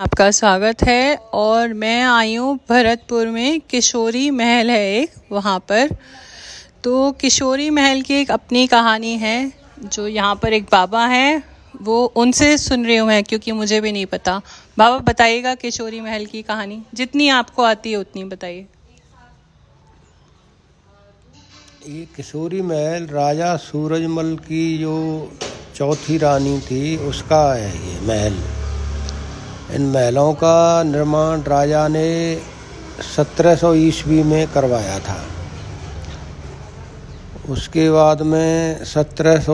आपका स्वागत है और मैं आई हूँ भरतपुर में किशोरी महल है एक, वहाँ पर। तो किशोरी महल की एक अपनी कहानी है, जो यहाँ पर एक बाबा हैं, वो उनसे सुन रही हूँ मैं, क्योंकि मुझे भी नहीं पता। बाबा, बताइएगा किशोरी महल की कहानी। जितनी आपको आती है, उतनी बताइए। ये किशोरी महल राजा सूरजमल की जो चौथी रानी थी, उसका है ये महल। इन महलों का निर्माण राजा ने 1700 ईस्वी में करवाया था। उसके बाद में सत्रह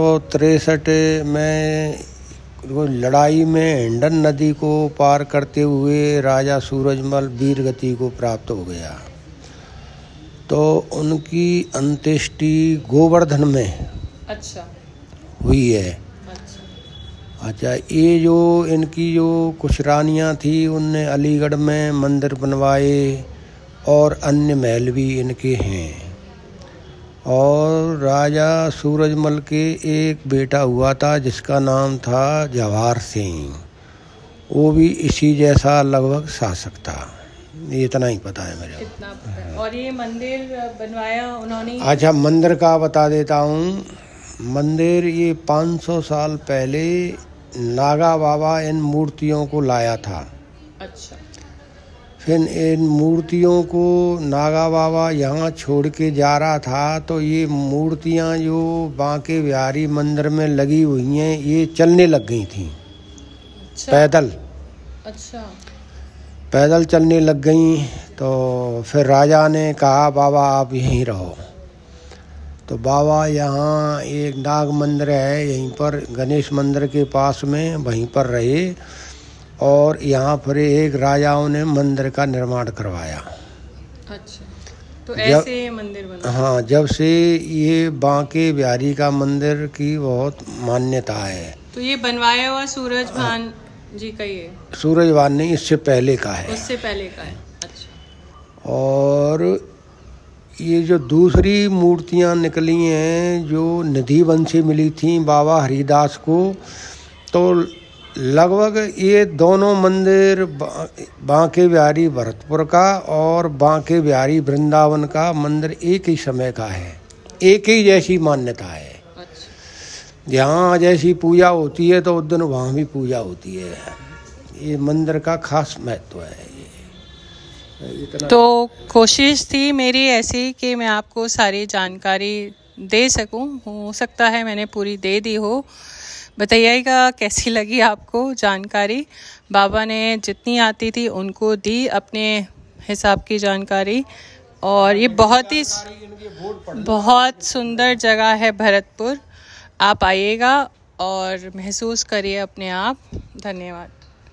में लड़ाई में हिंडन नदी को पार करते हुए राजा सूरजमल वीरगति को प्राप्त हो गया। तो उनकी अंत्येष्टि गोवर्धन में अच्छा। हुई है। अच्छा। ये जो इनकी जो कुछ रानियाँ थी उनने अलीगढ़ में मंदिर बनवाए और अन्य महल भी इनके हैं। और राजा सूरजमल के एक बेटा हुआ था जिसका नाम था जवाहर सिंह। वो भी इसी जैसा लगभग शासक था। ये इतना ही पता है मेरे इतना पता और ये मंदिर बनवाया उन्होंने? अच्छा मंदिर का बता देता हूँ। मंदिर ये 500 साल पहले नागा बाबा इन मूर्तियों को लाया था। अच्छा। फिर इन मूर्तियों को नागा बाबा यहाँ छोड़ के जा रहा था तो ये मूर्तियाँ जो बांके बिहारी मंदिर में लगी हुई हैं ये चलने लग गई थी। अच्छा। पैदल। अच्छा। पैदल चलने लग गई तो फिर राजा ने कहा बाबा आप यहीं रहो। तो बाबा यहाँ एक नाग मंदिर है यहीं पर गणेश मंदिर के पास में वहीं पर रहे और यहाँ पर एक राजाओं ने मंदिर का निर्माण करवाया। अच्छा। तो ऐसे जब, मंदिर बना। हाँ जब से ये बांके बिहारी का मंदिर की बहुत मान्यता है। तो ये बनवाया हुआ सूरज भान जी का ये? सूरज भान नहीं इससे पहले का है। उससे पहले का है। अच्छा। और ये जो दूसरी मूर्तियाँ निकली हैं जो निधि वन से मिली थी बाबा हरिदास को तो लगभग ये दोनों मंदिर बांके बिहारी भरतपुर का और बांके बिहारी वृंदावन का मंदिर एक ही समय का है एक ही जैसी मान्यता है। अच्छा। जहाँ जैसी पूजा होती है तो उस दिन वहाँ भी पूजा होती है। ये मंदिर का खास महत्व है। तो कोशिश थी मेरी ऐसी कि मैं आपको सारी जानकारी दे सकूँ। हो सकता है मैंने पूरी दे दी हो। बताइएगा कैसी लगी आपको जानकारी? बाबा ने जितनी आती थी उनको दी अपने हिसाब की जानकारी। और ये बहुत ही बहुत सुंदर जगह है भरतपुर। आप आइएगा और महसूस करिए अपने आप। धन्यवाद।